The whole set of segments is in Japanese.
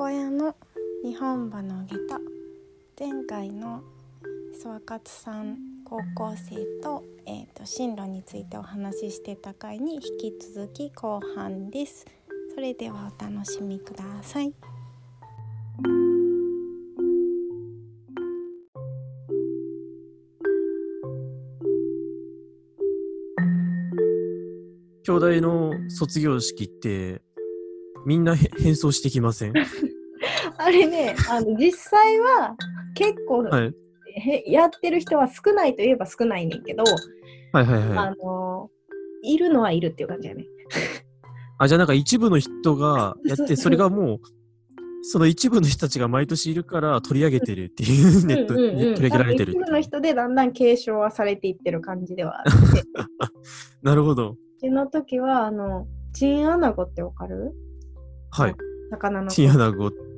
小屋の日本馬の下駄。前回の総括さん高校生と,、えーと、進路についてお話ししてた回に引き続き後半です。それではお楽しみください。兄弟の卒業式ってみんな変装してきません？あれね、あの実際は結構、はい、やってる人は少ないといえば少ないねんけど、はいはいはい。あのいるのはいるっていう感じやね。あ、じゃあなんか一部の人が やって、それがもう、その一部の人たちが毎年いるから取り上げてるっていうネット、に取り上げられてる。一部の人でだんだん継承はされていってる感じではある。なるほど。うちの時は、あの、チンアナゴってわかる？はい。魚の。チンアナゴ。下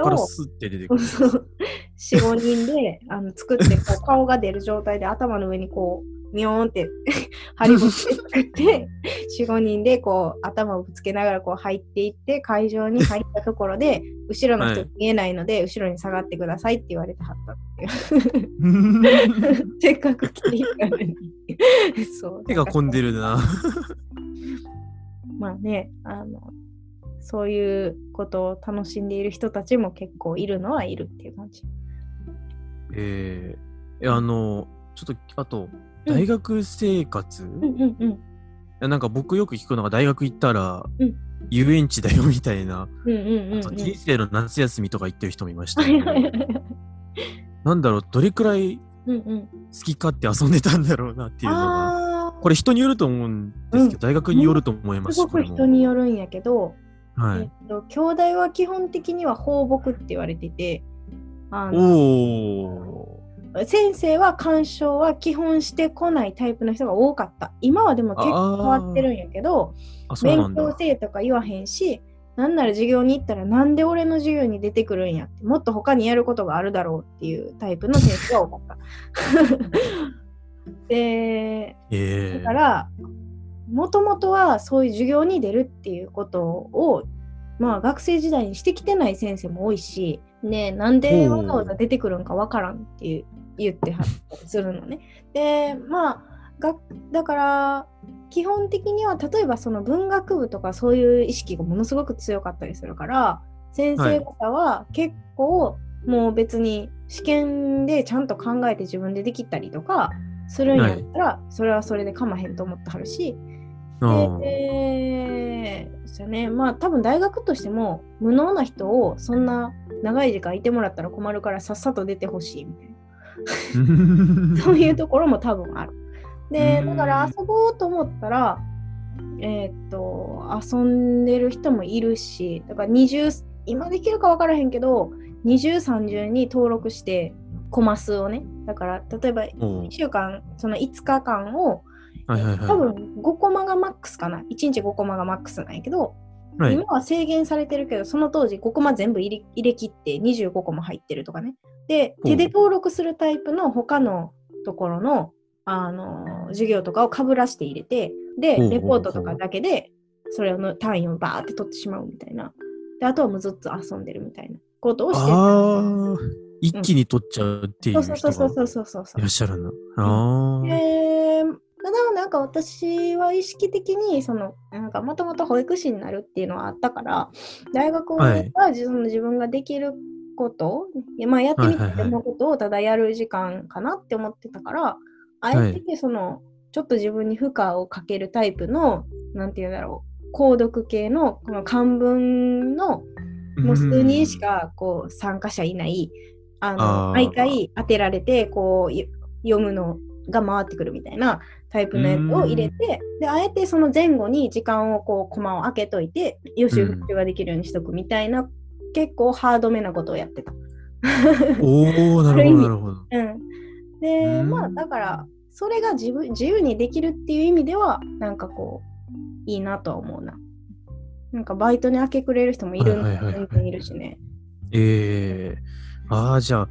からスッて出てくる。4、5人であの作って、こう顔が出る状態で頭の上にこう、ミョーンって 張り付けて作って、4、5人でこう頭をぶつけながらこう入っていって、会場に入ったところで、後ろの人見えないので、はい、後ろに下がってくださいって言われてはったっていう。せっかく来ていたのに。そう。手が込んでるな。まあね、あの、そういうことを楽しんでいる人たちも結構いるのはいるっていう感じ。えー、あの、ちょっと、あと、大学生活、うんうんうん。うん、なんか僕よく聞くのが大学行ったら、うん、遊園地だよみたいな、うんうんうんうん、あと人生の夏休みとか言ってる人もいました、ね、なんだろう、どれくらい好き勝手遊んでたんだろうなっていうのが、これ人によると思うんですけど、うん、大学によると思いますすごく人によるんやけど、はい、えっと、兄弟は基本的には放牧って言われてて、あの先生は干渉は基本してこないタイプの人が多かった。今はでも結構変わってるんやけど、勉強せえとか言わへんし、なんなら授業に行ったらなんで俺の授業に出てくるんやって、もっと他にやることがあるだろうっていうタイプの先生が多かった。で、えー、だから、もともとはそういう授業に出るっていうことを、まあ、学生時代にしてきてない先生も多いし、ね、なんでわざわざ出てくるんかわからんっていう言ってはするのね。でまあがだから基本的には例えばその文学部とかそういう意識がものすごく強かったりするから先生方は結構もう別に試験でちゃんと考えて自分でできたりとかするんやったら、それはそれでかまへんと思ってはるし、で、そうね、まあ多分大学としても無能な人をそんな長い時間いてもらったら困るからさっさと出てほしいみたいな。そういうところも多分ある。で、だから遊ぼうと思ったら、えー、っと、遊んでる人もいるし、だから20、今できるか分からへんけど、20、30に登録して、コマ数をね、だから例えば1週間、その5日間をはいはいはい、多分5コマがマックスかな。1日5コマがマックスなんやけど、はい、今は制限されてるけど、その当時5コマ全部入れ入れ切って25コマ入ってるとかね。で、手で登録するタイプの他のところのあの授業とかをかぶらして入れて、で、レポートとかだけで、それの単位をバーって取ってしまうみたいな。で、あとはもうずっと遊んでるみたいなことをしてる。一気に取っちゃうっていう人がいらっしゃるな。ああ。えーただなんか私は意識的にそのなんかもともと保育士になるっていうのはあったから大学は自分自分ができること、まあ、やってみて思うことをただやる時間かなって思ってたから、あえてその、ちょっと自分に負荷をかけるタイプのなんて言うんだろう購読系のこの漢文のもう数人しかこう参加者いないあの毎回当てられてこう読むのが回ってくるみたいなタイプのやつを入れて、で、あえてその前後に時間をこう、コマを開けといて、予習復習ができるようにしとくみたいな、結構ハードめなことをやってた。おおなるほど、なるほど。うん。で、まあ、だから、それが自分自由にできるっていう意味では、なんかこう、いいなとは思うな。なんかバイトに明け暮れる人もいるんで、全然いるしね。ええー、ああ、じゃあ、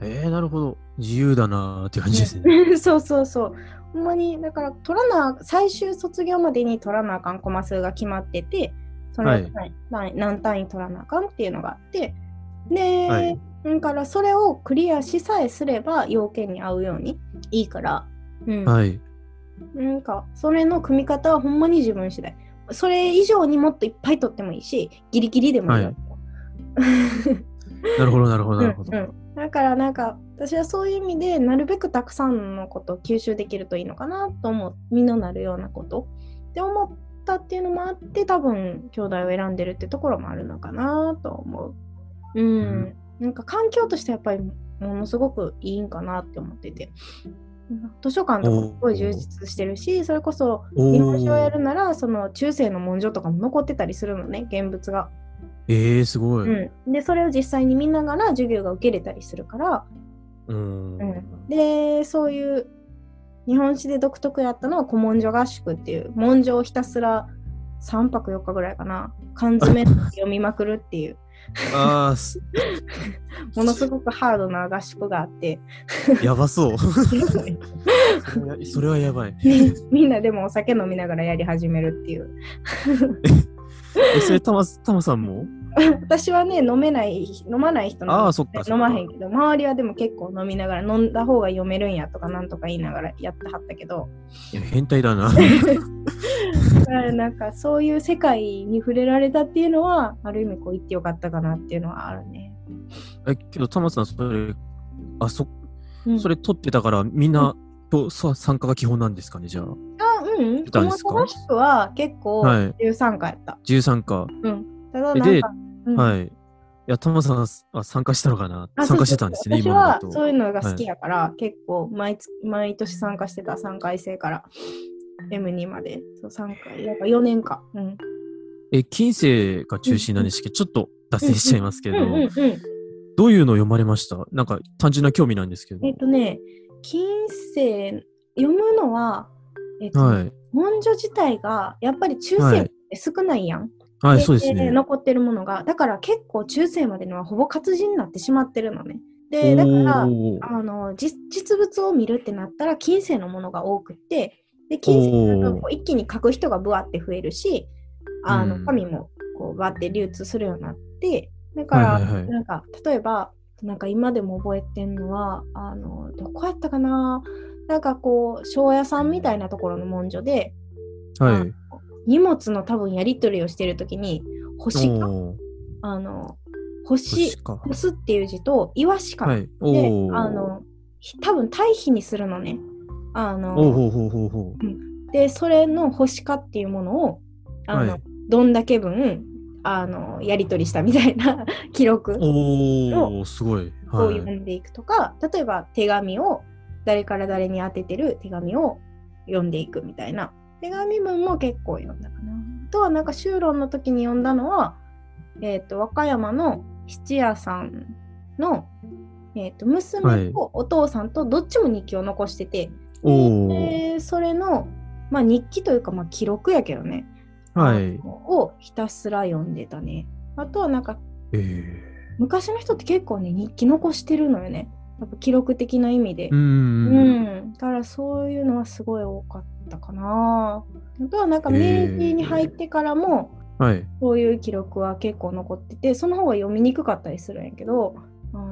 えー、なるほど。自由だなって感じですね。そうそうそう。ほんまに、だから取らな、最終卒業までに取らなあかんコマ数が決まってて、それ、はい、何単位取らなあかんっていうのがあって、で、はい、だからそれをクリアしさえすれば要件に合うようにいいから、うん、はい。なんか、それの組み方はほんまに自分次第。それ以上にもっといっぱい取ってもいいし、ギリギリでもいい。はい、なるほど、なるほど、なるほど。うんうんだからなんか私はそういう意味でなるべくたくさんのことを吸収できるといいのかなと思う身のなるようなことって思ったっていうのもあって多分兄弟を選んでるってところもあるのかなと思う。うん、うん、なんか環境としてやっぱりものすごくいいんかなって思ってて。図書館とかすごい充実してるしそれこそ日本史をやるならその中世の文書とかも残ってたりするのね現物が。えー、すごい、うん。でそれを実際に見ながら授業が受けれたりするからうん、でそういう日本史で独特やったのは古文書合宿っていう文書をひたすら3泊4日ぐらいかな。缶詰読みまくるっていう。あ ものすごくハードな合宿があって。やばそう。それはやばい。みんなでもお酒飲みながらやり始めるっていう えそれたまたまさんも？私はね、飲めない、飲まない人の飲まへんけど、周りはでも結構飲みながら、飲んだ方が読めるんやとか、なんとか言いながらやってはったけど。いや、変態だな。なんか、そういう世界に触れられたっていうのは、ある意味こう言ってよかったかなっていうのはあるね。え、けど、タマさん、それ、あ、そ、うん、それ取ってたから、みんな、と、さ参加が基本なんですかね、じゃあ？あ、うん。この合宿は結構13回やった。はい、13回。うん。ただなんか、うん、はい。いや、タマさんは参加したのかな？参加してたんですね、今私はそういうのが好きやから、はい、結構毎毎年参加してた3回生から M2 まで。そう3回、やっぱ4年か。うん、え、近世が中心なんですけど、うん、ちょっと脱線しちゃいますけど、どういうのを読まれました？なんか単純な興味なんですけど。えっ、とね、近世、読むのは、えっ、と、はい、文書自体がやっぱり中世って少ないやん。はい、そうですね。残ってるものが、だから結構中世までのはほぼ活字になってしまってるのね。で、だからあの実物を見るってなったら近世のものが多くて、で近世だと一気に書く人がぶわって増えるし、あの紙もこうわって流通するようになって、だから、なんか例えば、なんか今でも覚えてんのは、あのどこやったかな、なんかこう、庄屋さんみたいなところの文書で、はい、荷物の多分やり取りをしてるときに星か？あの星星すっていう字とイワシか、はい、であの多分対比にするのね。あのでそれの星かっていうものをあの、はい、どんだけ分あのやり取りしたみたいな 記録をすごい、はい、読んでいくとか例えば手紙を誰から誰に当ててる手紙を読んでいくみたいな。手紙文も結構読んだかな。あとはなんか修論の時に読んだのは、えっ、ー、と、和歌山の七夜さんの、えーと、娘とお父さんとどっちも日記を残してて、はい、それの、まあ、日記というか、まあ、記録やけどね、はい、をひたすら読んでたね。あとはなんか、えー、昔の人って結構ね日記残してるのよね。やっぱ記録的な意味で。うん。だからそういうのはすごい多かったかな。あとはなんか明治に入ってからも、えー、はい、そういう記録は結構残ってて、その方が読みにくかったりするんやけど。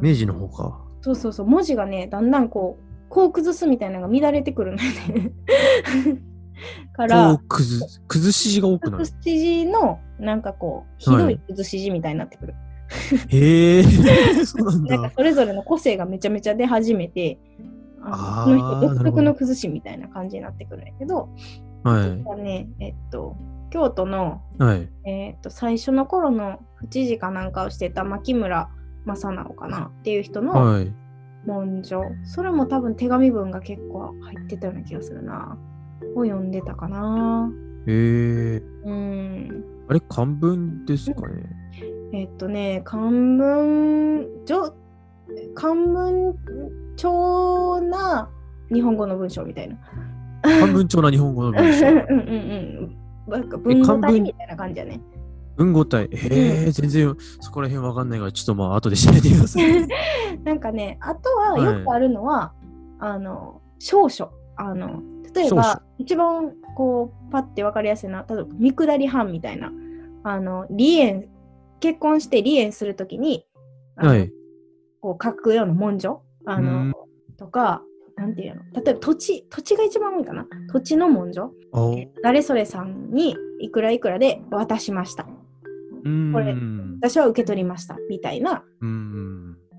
明治の方か。そうそうそう、文字がね、だんだんこう、こう崩すみたいなのが乱れてくるのよね。から、崩し字が多くなる。崩し字の、なんかこう、ひどい崩し字みたいになってくる。はい へえ、そうなんだ。なんかそれぞれの個性がめちゃめちゃ出始めて、あその人独特の崩しみたいな感じになってくるんやけど、はい。ね、えっと、京都の、はい、えっと最初の頃の府知事かなんかをしてた牧村正直かなっていう人の文書、はい、それも多分手紙文が結構入ってたような気がするな。を読んでたかな。へえ。うん。あれ、漢文ですかね？えっとね、漢文、漢文調な日本語の文章みたいな。漢文調な日本語の文章。うんうんうん。なんか文語体みたいな感じやね。文語体。へえ、うん、全然そこら辺わかんないから、ちょっとまあ後で調べてみます。なんかね、あとはよくあるのは、はい、あの、少々。あの、例えば、一番こう、パッてわかりやすいのは、例えば、見下り班みたいな。あの、離縁、結婚して離縁するときに、はい。こう書くような文書あの、とか、なんていうの？例えば土地、土地が一番多いかな？土地の文書誰それさんにいくらいくらで渡しました。これ、私は受け取りました。みたいな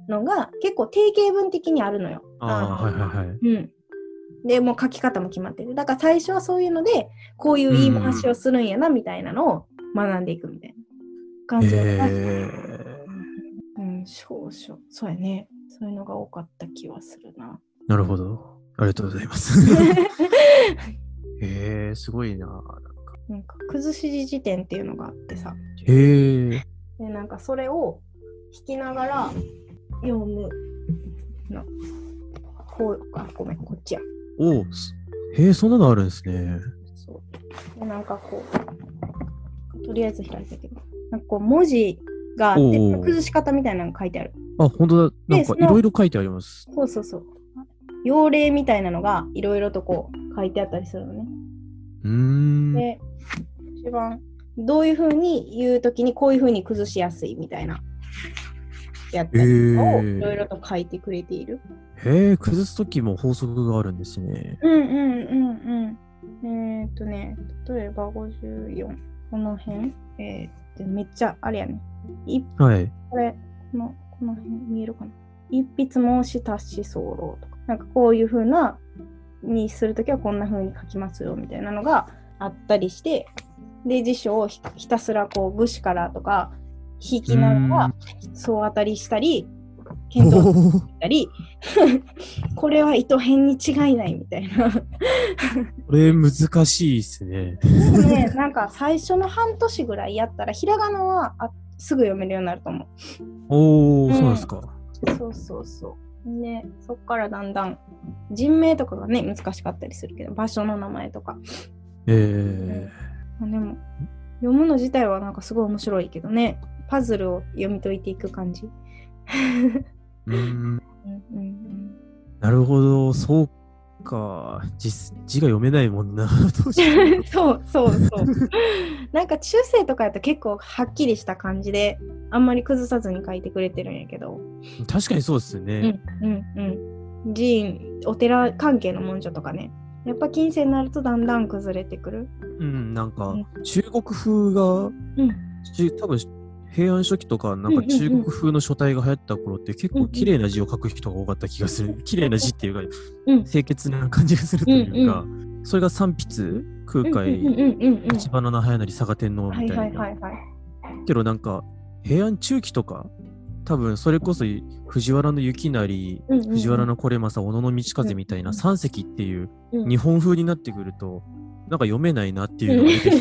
のが結構定型文的にあるのよ。あはいはいはい。うん。で、もう書き方も決まってる。だから最初はそういうので、こういう言い回しをするんやな、みたいなのを学んでいくみたいな感じで、えー、うん、少々。そうやね。そういうのが多かった気はするな。なるほど。ありがとうございます。へえー、すごいな。なんか、なんか崩し字辞典っていうのがあってさ。へえ。で、なんかそれを弾きながら読むの。こう、あ、ごめん、こっちや。おお、へえ、そんなのあるんですね。そう。で、なんかこう、とりあえず開いたけど、なんかこう、文字があって、崩し方みたいなのが書いてある。あ、本当だ。なんかいろいろ書いてあります。そうそうそう。用例みたいなのがいろいろとこう書いてあったりするのね。うん。で、一番どういうふうに言うときにこういうふうに崩しやすいみたいなやったりとかをいろいろと書いてくれている。へえ、崩すときも法則があるんですね。うんうんうんうん。えー、っとね、例えば54、この辺、えー、めっちゃあれやね。はい。これ、この、この辺見えるかな。一筆申し達し候とか。なんかこういう風なにするときはこんな風に書きますよみたいなのがあったりしてで辞書をひたすらこう武士からとか引きながら総当たりしたり検討したり これは糸編に違いないみたいなこれ難しいですね。ねなんか最初の半年ぐらいやったらひらがなはあすぐ読めるようになると思う。おお、うん、そうですか。そうそうそう。で、そっからだんだん人名とかがね、難しかったりするけど、場所の名前とか。えー、うん、でも、読むの自体はなんかすごい面白いけどね、パズルを読み解いていく感じ。うん。うんうん、なるほど、そうか。字字が読めないもんな。そうそう そう。なんか中世とかやったら結構はっきりした感じであんまり崩さずに書いてくれてるんやけど。確かにそうですよね。うんうんうん。寺院お寺関係の文書とかね。やっぱ近世になるとだんだん崩れてくる。うんなんか、中国風が、うん、多分平安書紀とか、なんか中国風の書体が流行った頃って結構綺麗な字を書く人が多かった気がする。綺麗な字っていうか、清潔な感じがするというか、それが三筆、空海、立花の早成佐賀天皇みたいな。けどなんか、平安中期とか、多分それこそ藤原の雪成、藤原のこれまさ、小野の道風みたいな三石っていう日本風になってくると、なんか読めないなっていうのが出てき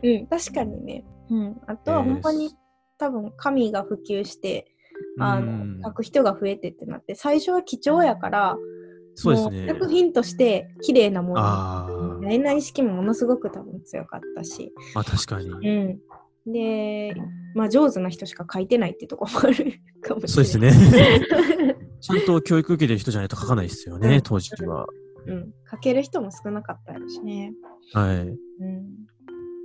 て。うん、確かにね。うん、あとは本当に、えー、多分紙が普及してあの書く人が増えてってなって最初は貴重やからそうですね、作品として綺麗なものみたいな意識もものすごく多分強かったし。あ確かに、うん、でまあ上手な人しか書いてないってところもあるかもしれない。そうですね。ちゃんと教育受けてる人じゃないと書かないですよね、うん、当時は、うん、書ける人も少なかったやろしね。はい、うん、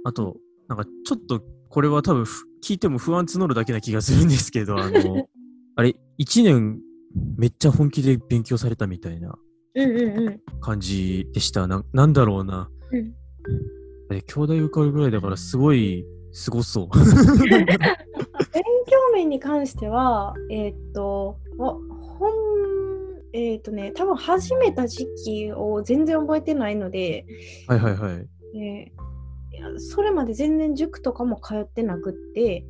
あとなんかちょっとこれは多分聞いても不安募るだけな気がするんですけど、あの、あれ、1年めっちゃ本気で勉強されたみたいな感じでした。ななんだろうな。うん、え兄弟受かるぐらいだからすごいすごそう。勉強面に関しては、えー、っと、本、えー、っとね、多分始めた時期を全然覚えてないので、はいはいはい。えーそれまで全然塾とかも通ってなくって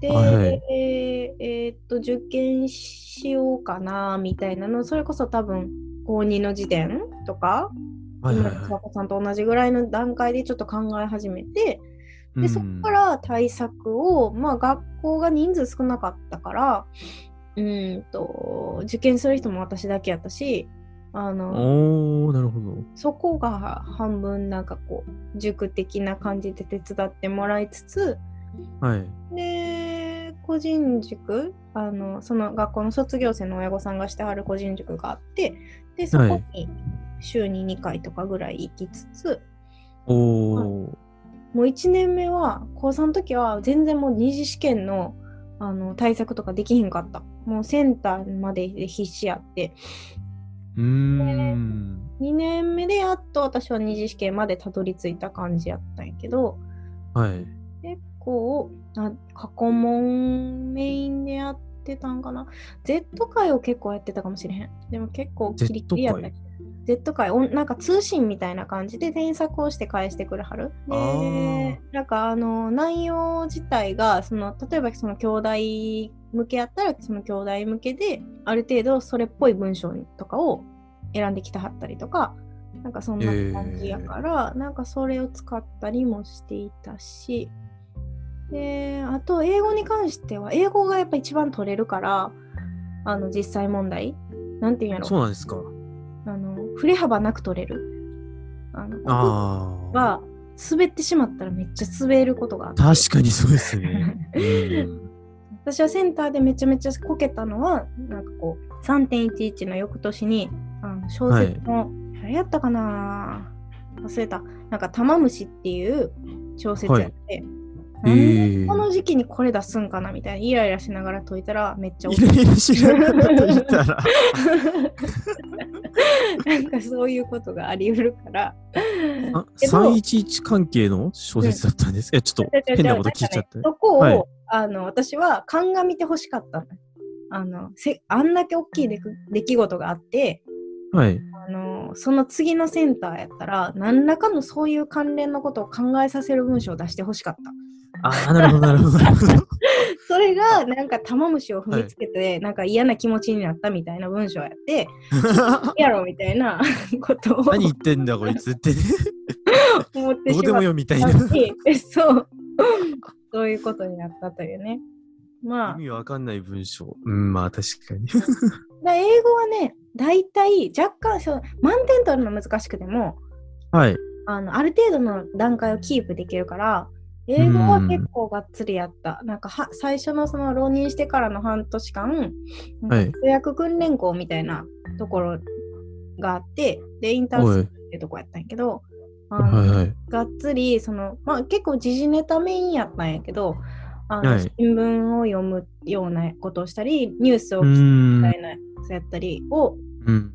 で、はい、えー、えー、っと受験しようかなみたいなのそれこそ多分高2の時点とか、はいはいはい、さんと同じぐらいの段階でちょっと考え始めてで、そこから対策を、まあ、学校が人数少なかったからうんと受験する人も私だけやったしあのおなるほどそこが半分なんかこう塾的な感じで手伝ってもらいつつ、はい、で個人塾あのその学校の卒業生の親御さんがしてはる個人塾があってでそこに週に2回とかぐらい行きつつ、おもう1年目は、高3の時は全然もう二次試験のあの対策とかできひんかった。もうセンターまで必死やって。うーん。2年目でやっと私は二次試験までたどり着いた感じやったんやけど、はい。結構、あ過去問メインでやってたんかな。Z 界を結構やってたかもしれへん。でも結構キリキリやったけど。Z 界なんか通信みたいな感じで添削をして返してくるはる。で、なんかあの内容自体がその例えばその兄弟向けやったらその兄弟向けである程度それっぽい文章とかを選んできたはったりとか、なんかそんな感じやから、えー、なんかそれを使ったりもしていたし、で、あと英語に関しては英語がやっぱ一番取れるから、あの実際問題。なんていうんやろ。そうなんですか。振れ幅なく取れる。あのあは滑ってしまったらめっちゃ滑ることが。確かにそうですね。私はセンターでめちゃめちゃこけたのは、なんかこう、3.11の翌年に、あの小説の、はい、誰やったかな忘れた。なんか、玉虫っていう小説やって、はいえー、この時期にこれ出すんかなみたいなイライラしながら解いたらめっちゃイライラしながら解いたら。なんかそういうことがあり得るから。311関係の小説だったんです？か、うん、ちょっと変なこと聞いちゃって、ね、そこを、はい、あの私は鑑みてほしかったあのせあんだけ大きい出来事があってはい、あのその次のセンターやったら何らかのそういう関連のことを考えさせる文章を出してほしかった。ああ、なるほど、なるほど。それが、なんか、玉虫を踏みつけて、はい、なんか嫌な気持ちになったみたいな文章やって、やろみたいな ことを。何言ってんだ、こいつって。思ってしまった。どうでもよみたいな。そう。そういうことになったというね。まあ。意味わかんない文章。うん、まあ確かに。だ英語はね、大体若干その満点取るの難しくても、はい。あのある程度の段階をキープできるから、英語は結構がっつりやった。なんかは最初のその浪人してからの半年間、予約訓練校みたいなところがあって、で、インターンスってとこやったんやけど、はいはい、がっつりその、まあ、結構時事ネタメインやったんやけど、あの、はい、新聞を読むようなことをしたり、ニュースを聞くみたいなやつやったりを、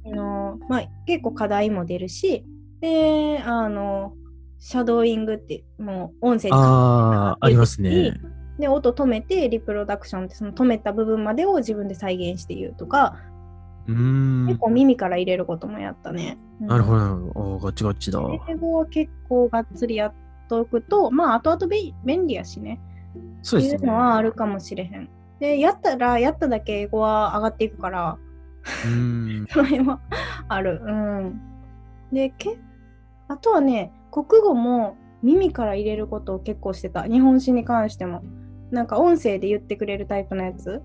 あのまあ、結構課題も出るし、で、あの、シャドーイングってもう音声あありますね。で音止めてリプロダクションってその止めた部分までを自分で再現して言うとか結構耳から入れることもやったね。うん、なるほど。ガチガチだ。英語は結構がっつりやっとくとまあ後々便利やしね。そうですね。いうのはあるかもしれへん。でやったらやっただけ英語は上がっていくから。うん それはある。うん。でけあとはね国語も耳から入れることを結構してた。日本史に関しても。なんか音声で言ってくれるタイプのやつ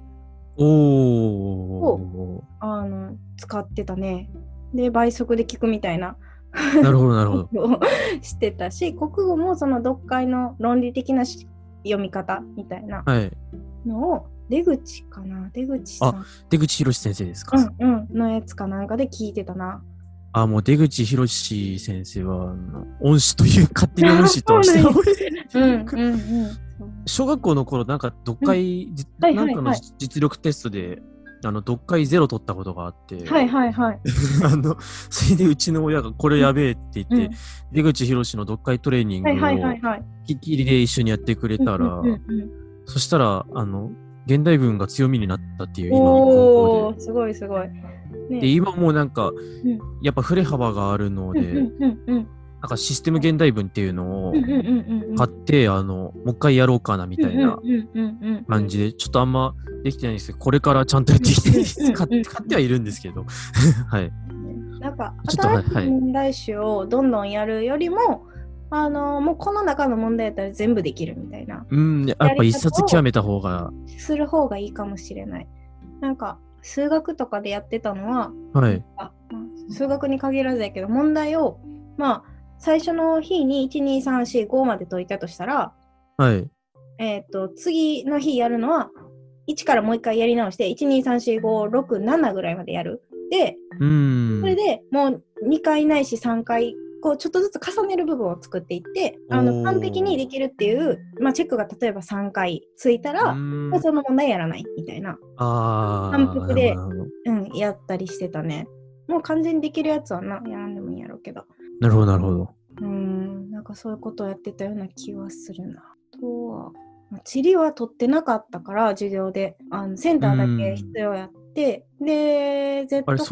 をあの使ってたね。で、倍速で聞くみたいな。なるほど、なるほど。してたし、国語もその読解の論理的な読み方みたいなのを、出口かな出口さん。あ、出口博先生ですか？うんうん。のやつかなんかで聞いてたな。あ、もう出口博先生は、恩師という、勝手に恩師として うんうんうん、小学校の頃、なんか読解、うん、なんかの実力テストで、あの読解ゼロ取ったことがあって、はいはいはい。あのそれでうちの親がこれやべえって言って、うん、出口博の読解トレーニングをきっきりで一緒にやってくれたら、そしたらあの現代文が強みになったっていう今のすごいすごい。ね、で今もなんか、うん、やっぱ振れ幅があるので、なんかシステム現代文っていうのを買って、あの、もう一回やろうかなみたいな感じで、ちょっとあんまできてないんですけど、これからちゃんとやってきて、買ってはいるんですけど、はい。なんか、新しい問題集をどんどんやるよりも、あのもうこの中の問題やったら全部できるみたいな。うん、やっぱ一冊極めた方が。する方がいいかもしれない。なんか、数学とかでやってたのは、はい、あ数学に限らずやけど問題をまあ最初の日に12345まで解いたとしたら、はい、えっ、ー、と次の日やるのは1からもう1回やり直して1234567ぐらいまでやる。でそれでもう2回ないし3回こうちょっとずつ重ねる部分を作っていってあの完璧にできるっていう、まあ、チェックが例えば3回ついたらその問題やらないみたいな。反復で、うん、やったりしてたね。もう完全にできるやつはなやらんでもいいやろうけど。なるほどなるほど。うんなんかそういうことをやってたような気はするな。とは地理は取ってなかったから授業で。あのセンターだけ必要やって。で Z 会も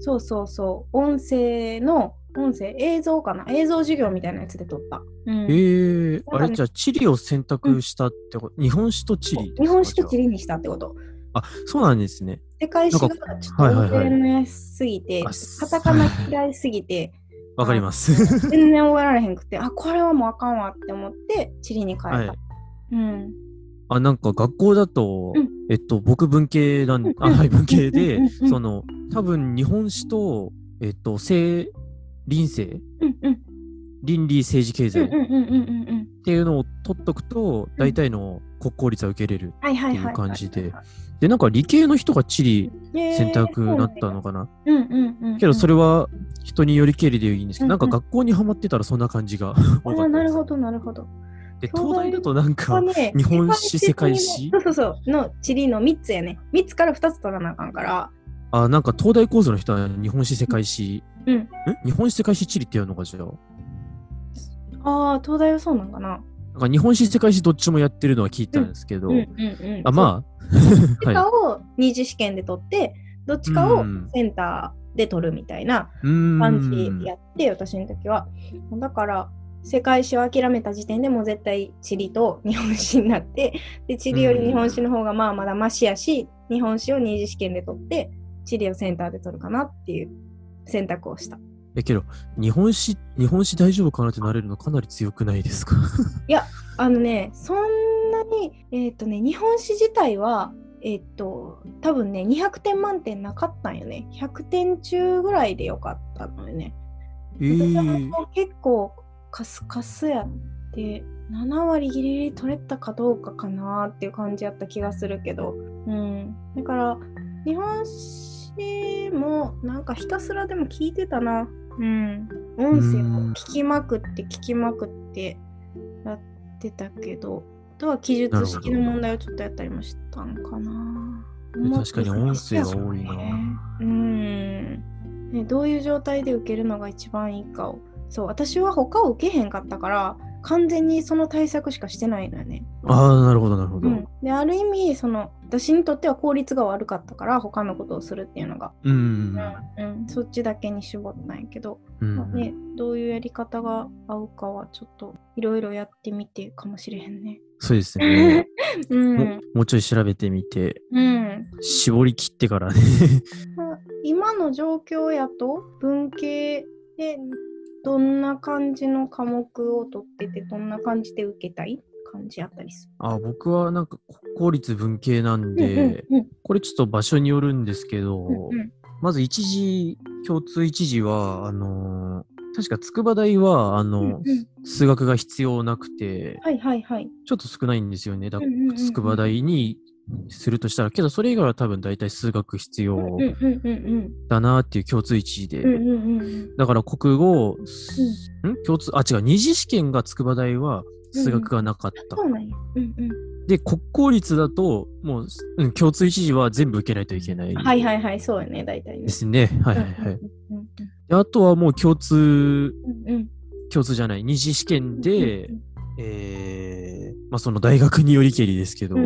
そうそうそう音声の音声映像かな？映像授業みたいなやつで撮った。うん、えー、あれじゃあ地理を選択したってこと、うん、日本史と地理日本史と地理にしたってこと。あそうなんですね。世界史がちょっと覚えすぎて、カタカナ嫌いすぎて。わかります。全然覚えられへんくて、あ、これはもうあかんわって思って、地理に変えた。はい、うん。あ、なんか学校だと、うん、えっと、僕文系なんで、あ、はい、文系で、その、多分日本史と、えっと、生臨政、うんうん、倫理政治経済。っていうのを取っとくと、大体の国公立は受けれるっていう感じで。で、なんか理系の人が地理選択になったのかな？けどそれは人によりけりでいいんですけど、なんか学校にはまってたらそんな感じが 多かったなるほど、なるほど。で、東大だとなんか、日本史、世界史？そうそうそう、の地理の3つやね。3つから2つ取らなあかんから。あ、なんか東大講座の人は日本史、世界史、うん、日本史、世界史、地理ってやるのかじゃあ？ああ、東大はそうなんかな。なんか日本史、世界史どっちもやってるのは聞いたんですけど、あ、まあ。どっちかを二次試験で取って、どっちかをセンターで取るみたいな感じやって、私の時は。だから、世界史を諦めた時点でもう絶対地理と日本史になってで地理より日本史の方がまあまだマシやし日本史を二次試験で取って地理をセンターで取るかなっていう選択をした。えけど日本史日本史大丈夫かなってなれるのかなり強くないですか？いやあのねそんなにえっ、ー、とね日本史自体はえっ、ー、と多分ね200点満点なかったんよね。100点中ぐらいでよかったのよね。えー、結構カスカスやって7割ギリギリ取れたかどうかかなっていう感じやった気がするけど、うん、だから日本史もなんかひたすらでも聞いてたな、うん、音声を聞きまくって聞きまくってやってたけどあとは記述式の問題をちょっとやったりもしたんかな。確かに音声が多いな。うん、ね。どういう状態で受けるのが一番いいかをそう私は他を受けへんかったから完全にその対策しかしてないのよね。ああなるほどなるほど。うん、である意味その私にとっては効率が悪かったから他のことをするっていうのが、うん、うん、そっちだけに絞ったんやけど、うんまあね、どういうやり方が合うかはちょっといろいろやってみてかもしれへんね。そうですね。うん、ももうちょい調べてみて、うん、絞り切ってからね。今の状況やと文系でどんな感じの科目を取ってて、どんな感じで受けたい感じあったりする？あ僕はなんか公立文系なんで、うんうんうん、これちょっと場所によるんですけど、うんうん、まず一時、共通一時は、あのー、確か筑波大は、あの、うんうん、数学が必要なくて、はいはいはい。ちょっと少ないんですよね。だ、筑波大にするとしたら、けどそれ以外は多分大体数学必要だなっていう共通一時で。だから国語、うん、共通、あ、違う、二次試験が筑波大は数学がなかった。そうなんや。うんうん。で、国公立だと、もう、うん、共通一時は全部受けないといけない。はいはいはい、そうよね、大体、ね。ですね。はいはいはい。あとはもう共通、うんうん、共通じゃない、二次試験で、うんうん、えー、まあその大学によりけりですけど、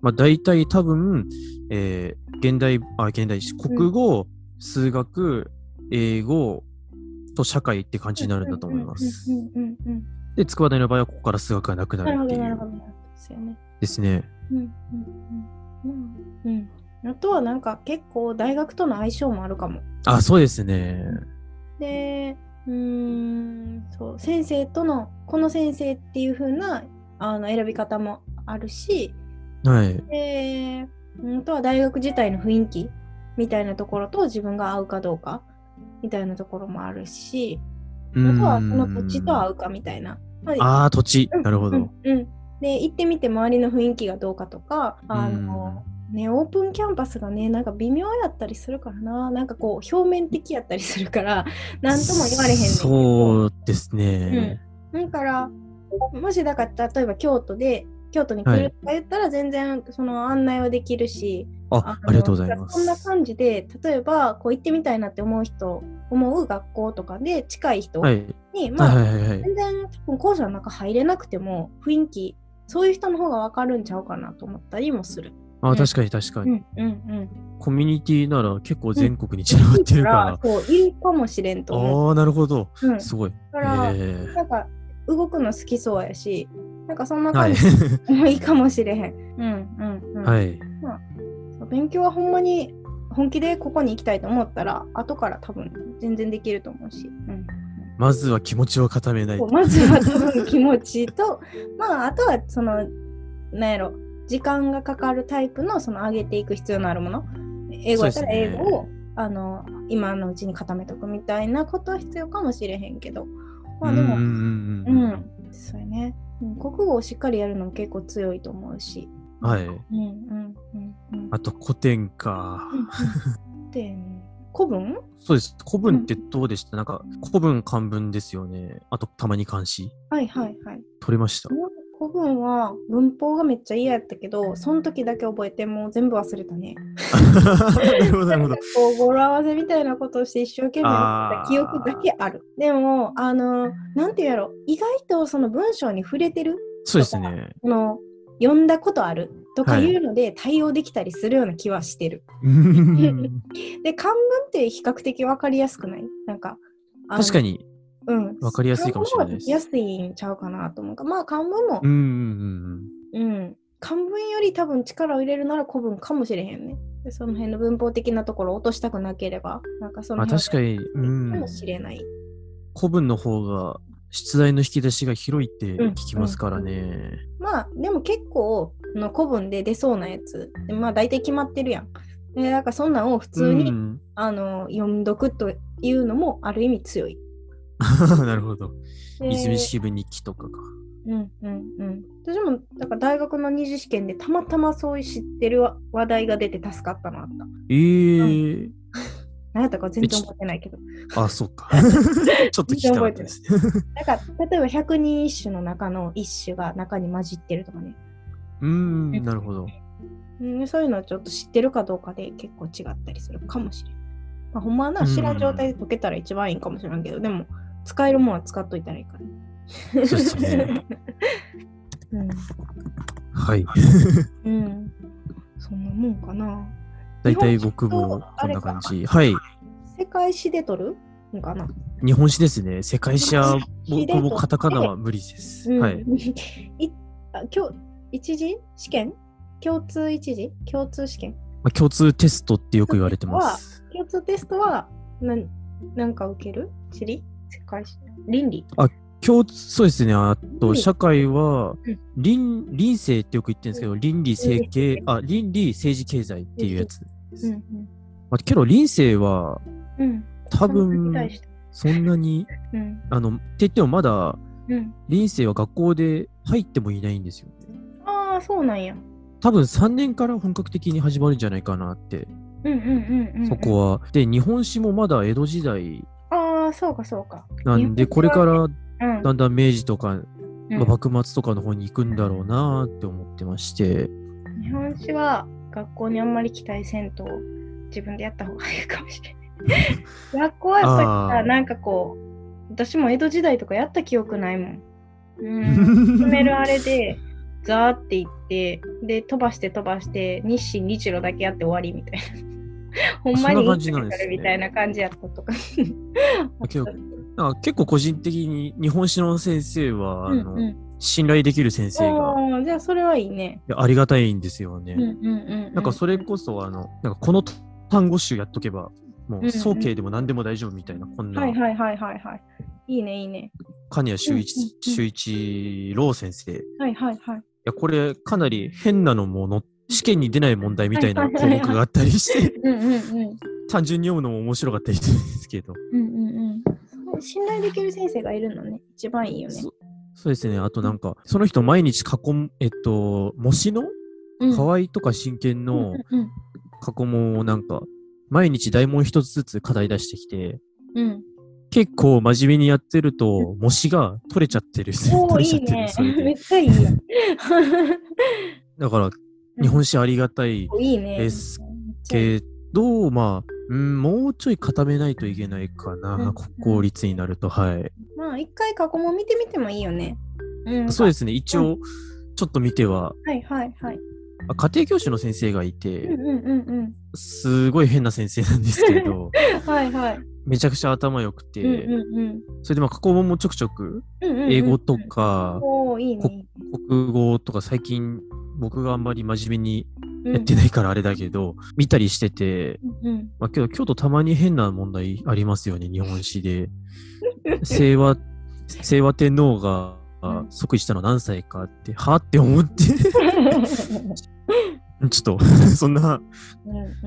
まあ大体多分、えー、現代、あ、現代史、国語、うん、数学、英語と社会って感じになるんだと思います。で、筑波大の場合はここから数学がなくなるっていう。ですね。うんうんうん。うん。あとはなんか結構大学との相性もあるかも。あ、そうですね。で、うんそう先生とのこの先生っていう風なあの選び方もあるし、はい、であとは大学自体の雰囲気みたいなところと自分が合うかどうかみたいなところもあるしあとはその土地と合うかみたいな。ああ土地、なるほど、うん、うん、で行ってみて周りの雰囲気がどうかとかあのね、オープンキャンパスがね、なんか微妙やったりするからな。なんかこう、表面的やったりするから、なんとも言われへんそうですね。うん。だから、もしだから例えば京都で京都に来るとか言ったら全然その案内はできるし、はい、あありがとうございますそんな感じで例えばこう行ってみたいなって思う人思う学校とかで近い人に、はい、まあ、はいはいはい、全然多分校舎の中入れなくても雰囲気そういう人の方が分かるんちゃうかなと思ったりもする。あ、うん、確かに確かに、うんうんうん。コミュニティなら結構全国に散らばってるから。そう、いいかもしれんと思う。ああ、なるほど、うん。すごい。だから、なんか動くの好きそうやし、なんかそんな感じも いいかもしれへん。うんうんうん。はい。まあ、勉強はほんまに本気でここに行きたいと思ったら、後から多分全然できると思うし。うん、まずは気持ちを固めないと。まずは多分気持ちと、まああとはその、なんやろ、時間がかかるタイプのその上げていく必要のあるもの。英語やったら英語を、ね、あの今のうちに固めとくみたいなことは必要かもしれへんけど。まあでも、うん、うん、そうやね。国語をしっかりやるのも結構強いと思うし。はい。うんうんうんうん、あと古典か。古典。古文？そうです。古文ってどうでした、うん、なんか古文漢文ですよね。あとたまに漢詩。はいはいはい。取れました？古文は文法がめっちゃ嫌やったけど、その時だけ覚えてもう全部忘れたね。なるほど、なるほど。こう語呂合わせみたいなことをして一生懸命やった記憶だけある。でも、あの、なんていうやろ、意外とその文章に触れてる？そうですね。この読んだことある？とかいうので対応できたりするような気はしてる。で、漢文って比較的分かりやすくない？なんか。確かにうん。わかりやすいかもしれないです。安いんちゃうかなと思うか。まあ、漢文も。うんうんうん。うん。漢文より多分力を入れるなら古文かもしれへんね。でその辺の文法的なところを落としたくなければ、なんかその辺確かに、うん、かもしれない。古文の方が出題の引き出しが広いって聞きますからね。うんうんうん、まあ、でも結構の古文で出そうなやつ、まあ大体決まってるやん。で、なんかそんなんを普通に、うん、あの読んどくというのもある意味強い。なるほど。泉式部日記とかか。うんうんうん。私もだから大学の二次試験でたまたまそういう知ってる話題が出て助かったのあった。えー。うん何やったか全然覚えてないけど。あ、そっか。ちょっと聞きたかったです。なんか、例えば百人一首の中の一首が中に混じってるとかね。うん、なるほど。うん、そういうのはちょっと知ってるかどうかで結構違ったりするかもしれない。まあ、ほんまはな、知らん状態で解けたら一番いいかもしれんけど、でも、使えるものは使っといたらいいから。そうですね。うん、はい。うん。そんなもんかな。大体僕もこんな感じ。はい。世界史で取るんかな日本史ですね。世界史は僕もカタカナは無理です。うん、はい。いあ今日、一次？試験？共通一次？共通試験、まあ、共通テストってよく言われてます。共通テストは何なんか受ける？地理世界史？倫理？あ共通そうですね。あと、社会は、倫、倫政ってよく言ってるんですけど、倫理政経、あ、倫理政治経済っていうやつです。うんうん。まあ、けど、倫政は、うん、多分、そんなに、うん、あの、って言ってもまだ、うん、倫政は学校で入ってもいないんですよね。ああ、そうなんや。多分3年から本格的に始まるんじゃないかなって。そこは。で、日本史もまだ江戸時代ああ、そうかそうか。なんで、これからだんだん明治とか、うん、幕末とかの方に行くんだろうなって思ってまして。日本史は学校にあんまり期待せんと自分でやった方がいいかもしれない。学校はやっぱりさ、なんかこう、私も江戸時代とかやった記憶ないもん。うん。決めるあれで、ザーって言って、で、飛ばして飛ばして、日清日露だけやって終わりみたいな。ほんまにみたいな感じやったとか。なんか結構個人的に日本史の先生は、あの、うんうん、信頼できる先生が。じゃあそれはいいね。ありがたいんですよね。なんかそれこそ、あの、なんかこの単語集やっとけば、もう早慶でも何でも大丈夫みたいな、こんな。はいはいはいはいはい。いいねいいね。金谷修一、修一郎先生。はいはいはい。いや、これかなり変なのも載っ試験に出ない問題みたいな項目があったりして単純に読むのも面白かったりするんですけど。うんうんうん、信頼できる先生がいるのね、一番いいよね。そうですね。あとなんか、その人毎日囲む、えっと、模試の河合とか真剣の過去問をなんか、毎日大問一つずつ課題出してきて、うん。結構真面目にやってると、模試が取れちゃってる。取れちゃってる。いいね、めっちゃいい だから、日本史ありがたいですけど、まあ、うん、もうちょい固めないといけないかな、うん、国公立になると、はい。まあ、一回過去も見てみてもいいよね。うん、そうですね、一応、ちょっと見ては。はいはいはい。家庭教師の先生がいて、うんうんうんうん、すごい変な先生なんですけど、はいはい。めちゃくちゃ頭良くて、うんうんうん、それでまあ過去問もちょくちょく、英語とか、いいね、国語とか最近僕があんまり真面目にやってないからあれだけど、うん、見たりしてて、うん、まあけど京都たまに変な問題ありますよね、日本史で。清和、清和天皇が即位したの何歳かって、はって思って。ちょっとそんな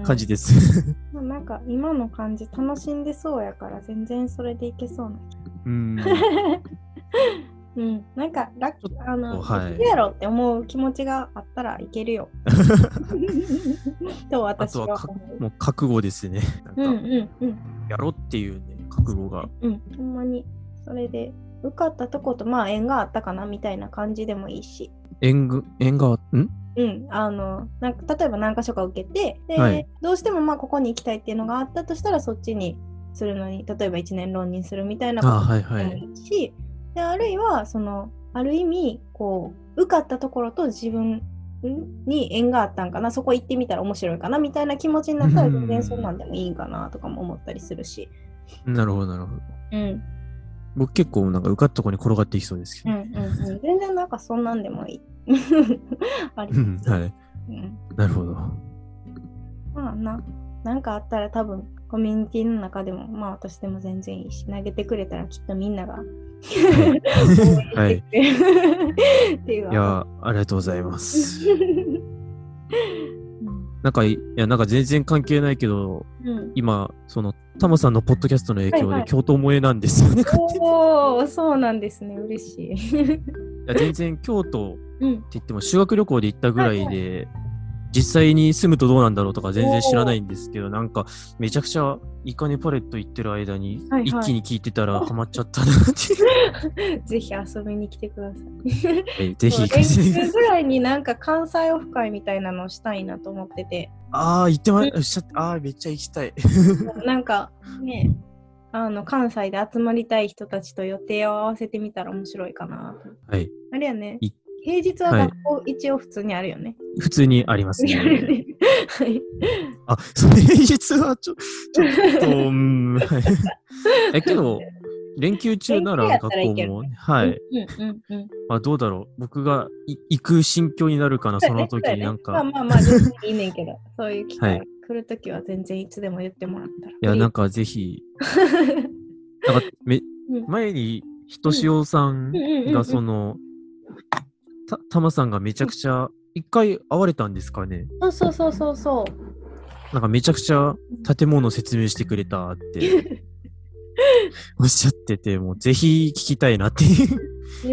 感じです。うん、なんか今の感じ楽しんでそうやから全然それでいけそうなうん。うん、なんかラッあの、はい、やろって思う気持ちがあったらいけるよ。と私はあとはもう覚悟ですね。うんうんうん。やろっていうね、覚悟が。うん、ほんまに。それで受かったとことまあ縁があったかなみたいな感じでもいいし。縁が、縁が、ん？うん、あのなんか例えば何か所か受けてで、はい、どうしてもまあここに行きたいっていうのがあったとしたらそっちにするのに例えば1年浪人するみたいなこともいいし、はいはい、であるいはそのある意味こう受かったところと自分に縁があったんかなそこ行ってみたら面白いかなみたいな気持ちになったら全然そんなんでもいいんかなとかも思ったりするし。なるほどなるほど。うん僕結構なんか受かったとこに転がっていきそうですけど。うんうんうん、全然なんかそんなんでもいい。あります。はい、うん。なるほど。まあな、なんかあったら多分コミュニティの中でもまあ私でも全然いいし、投げてくれたらきっとみんながはい。いや、ありがとうございます。なんか、いや、なんか全然関係ないけど、うん、今、その、タマさんのポッドキャストの影響で、京都萌えなんですよね。おお、そうなんですね。嬉しい。いや、全然京都って言っても、修学旅行で行ったぐらいで、はいはい実際に住むとどうなんだろうとか全然知らないんですけど、なんかめちゃくちゃイカネパレット行ってる間に一気に聞いてたらハマっちゃったなって ぜひ遊びに来てください。え ぜひ練習ぐらいになんか関西オフ会みたいなのをしたいなと思ってて。ああ、行ってまい、しちゃああ、めっちゃ行きたい。なんかね、あの関西で集まりたい人たちと予定を合わせてみたら面白いかな。はい。あれやね。平日は学校一応普通にあるよね。普通にありますね。はい。あ、それ平日はちょ ちょっと、うん、はい。え、けど、連休中なら学校も、はい。うんうんうん。まあ、どうだろう。僕が行く心境になるかな、その時になんか。まあまあまあ、全然いいねんけど、そういう機会来るときは全然いつでも言ってもらったら。いや、なんかぜひ、なんかめ、前に、ひとしおさんがその、た、たまさんがめちゃくちゃ、一回会われたんですかね？そうそうそうそうそう。なんかめちゃくちゃ建物説明してくれたって おっしゃってて、もうぜひ聞きたいなってい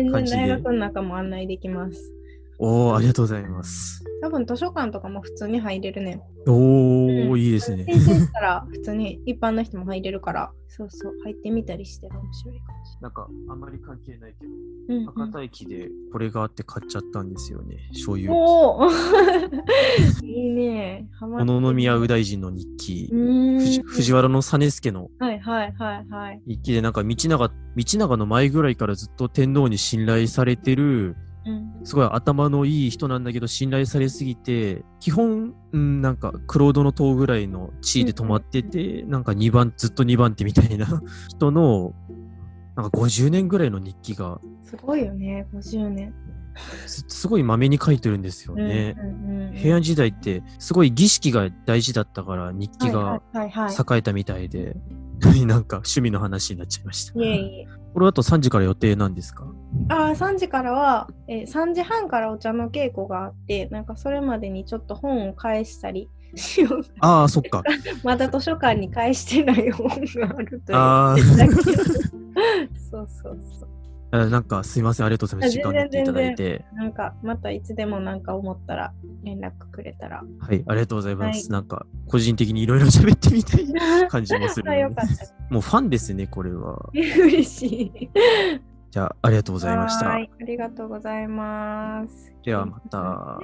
う感じで。大学の中も案内できます。おー、ありがとうございます。多分図書館とかも普通に入れるね。おー、うん、いいですね。先生から普通に一般の人も入れるから、そう。そう、入ってみたりして面白いかもしれない。なんか、あんまり関係ないけど、うんう。ん、博多駅でこれがあって買っちゃったんですよね、醤油おいいね。小野宮右大臣の日記、藤原実助のはいはいはいはい。日記で、なんか道長、道長の前ぐらいからずっと天皇に信頼されてる、すごい頭のいい人なんだけど信頼されすぎて基本、うん、なんかクロードの塔ぐらいの地位で止まってて、うん、なんか2番ずっと2番手みたいな 人のなんか50年ぐらいの日記がすごいよね50年。すごいまめに書いてるんですよね、平安時代ってすごい儀式が大事だったから日記が栄えたみたいで、なんか趣味の話になっちゃいました。いえいえこれあと3時から予定なんですか？あ3時からは、えー、3時半からお茶の稽古があってなんかそれまでにちょっと本を返したりしよう。ああそっか。まだ図書館に返してない本があるという。あそ そうそうそう。あなんかすいません、ありがとうございます。時間っていただいて。なんかまたいつでもなんか思ったら連絡くれたら。はい、ありがとうございます。はい、なんか個人的にいろいろ喋ってみたい 感じもする、ね。もうファンですね、これは。嬉しい。じゃあ、ありがとうございました。はい、ありがとうございます。ではまた。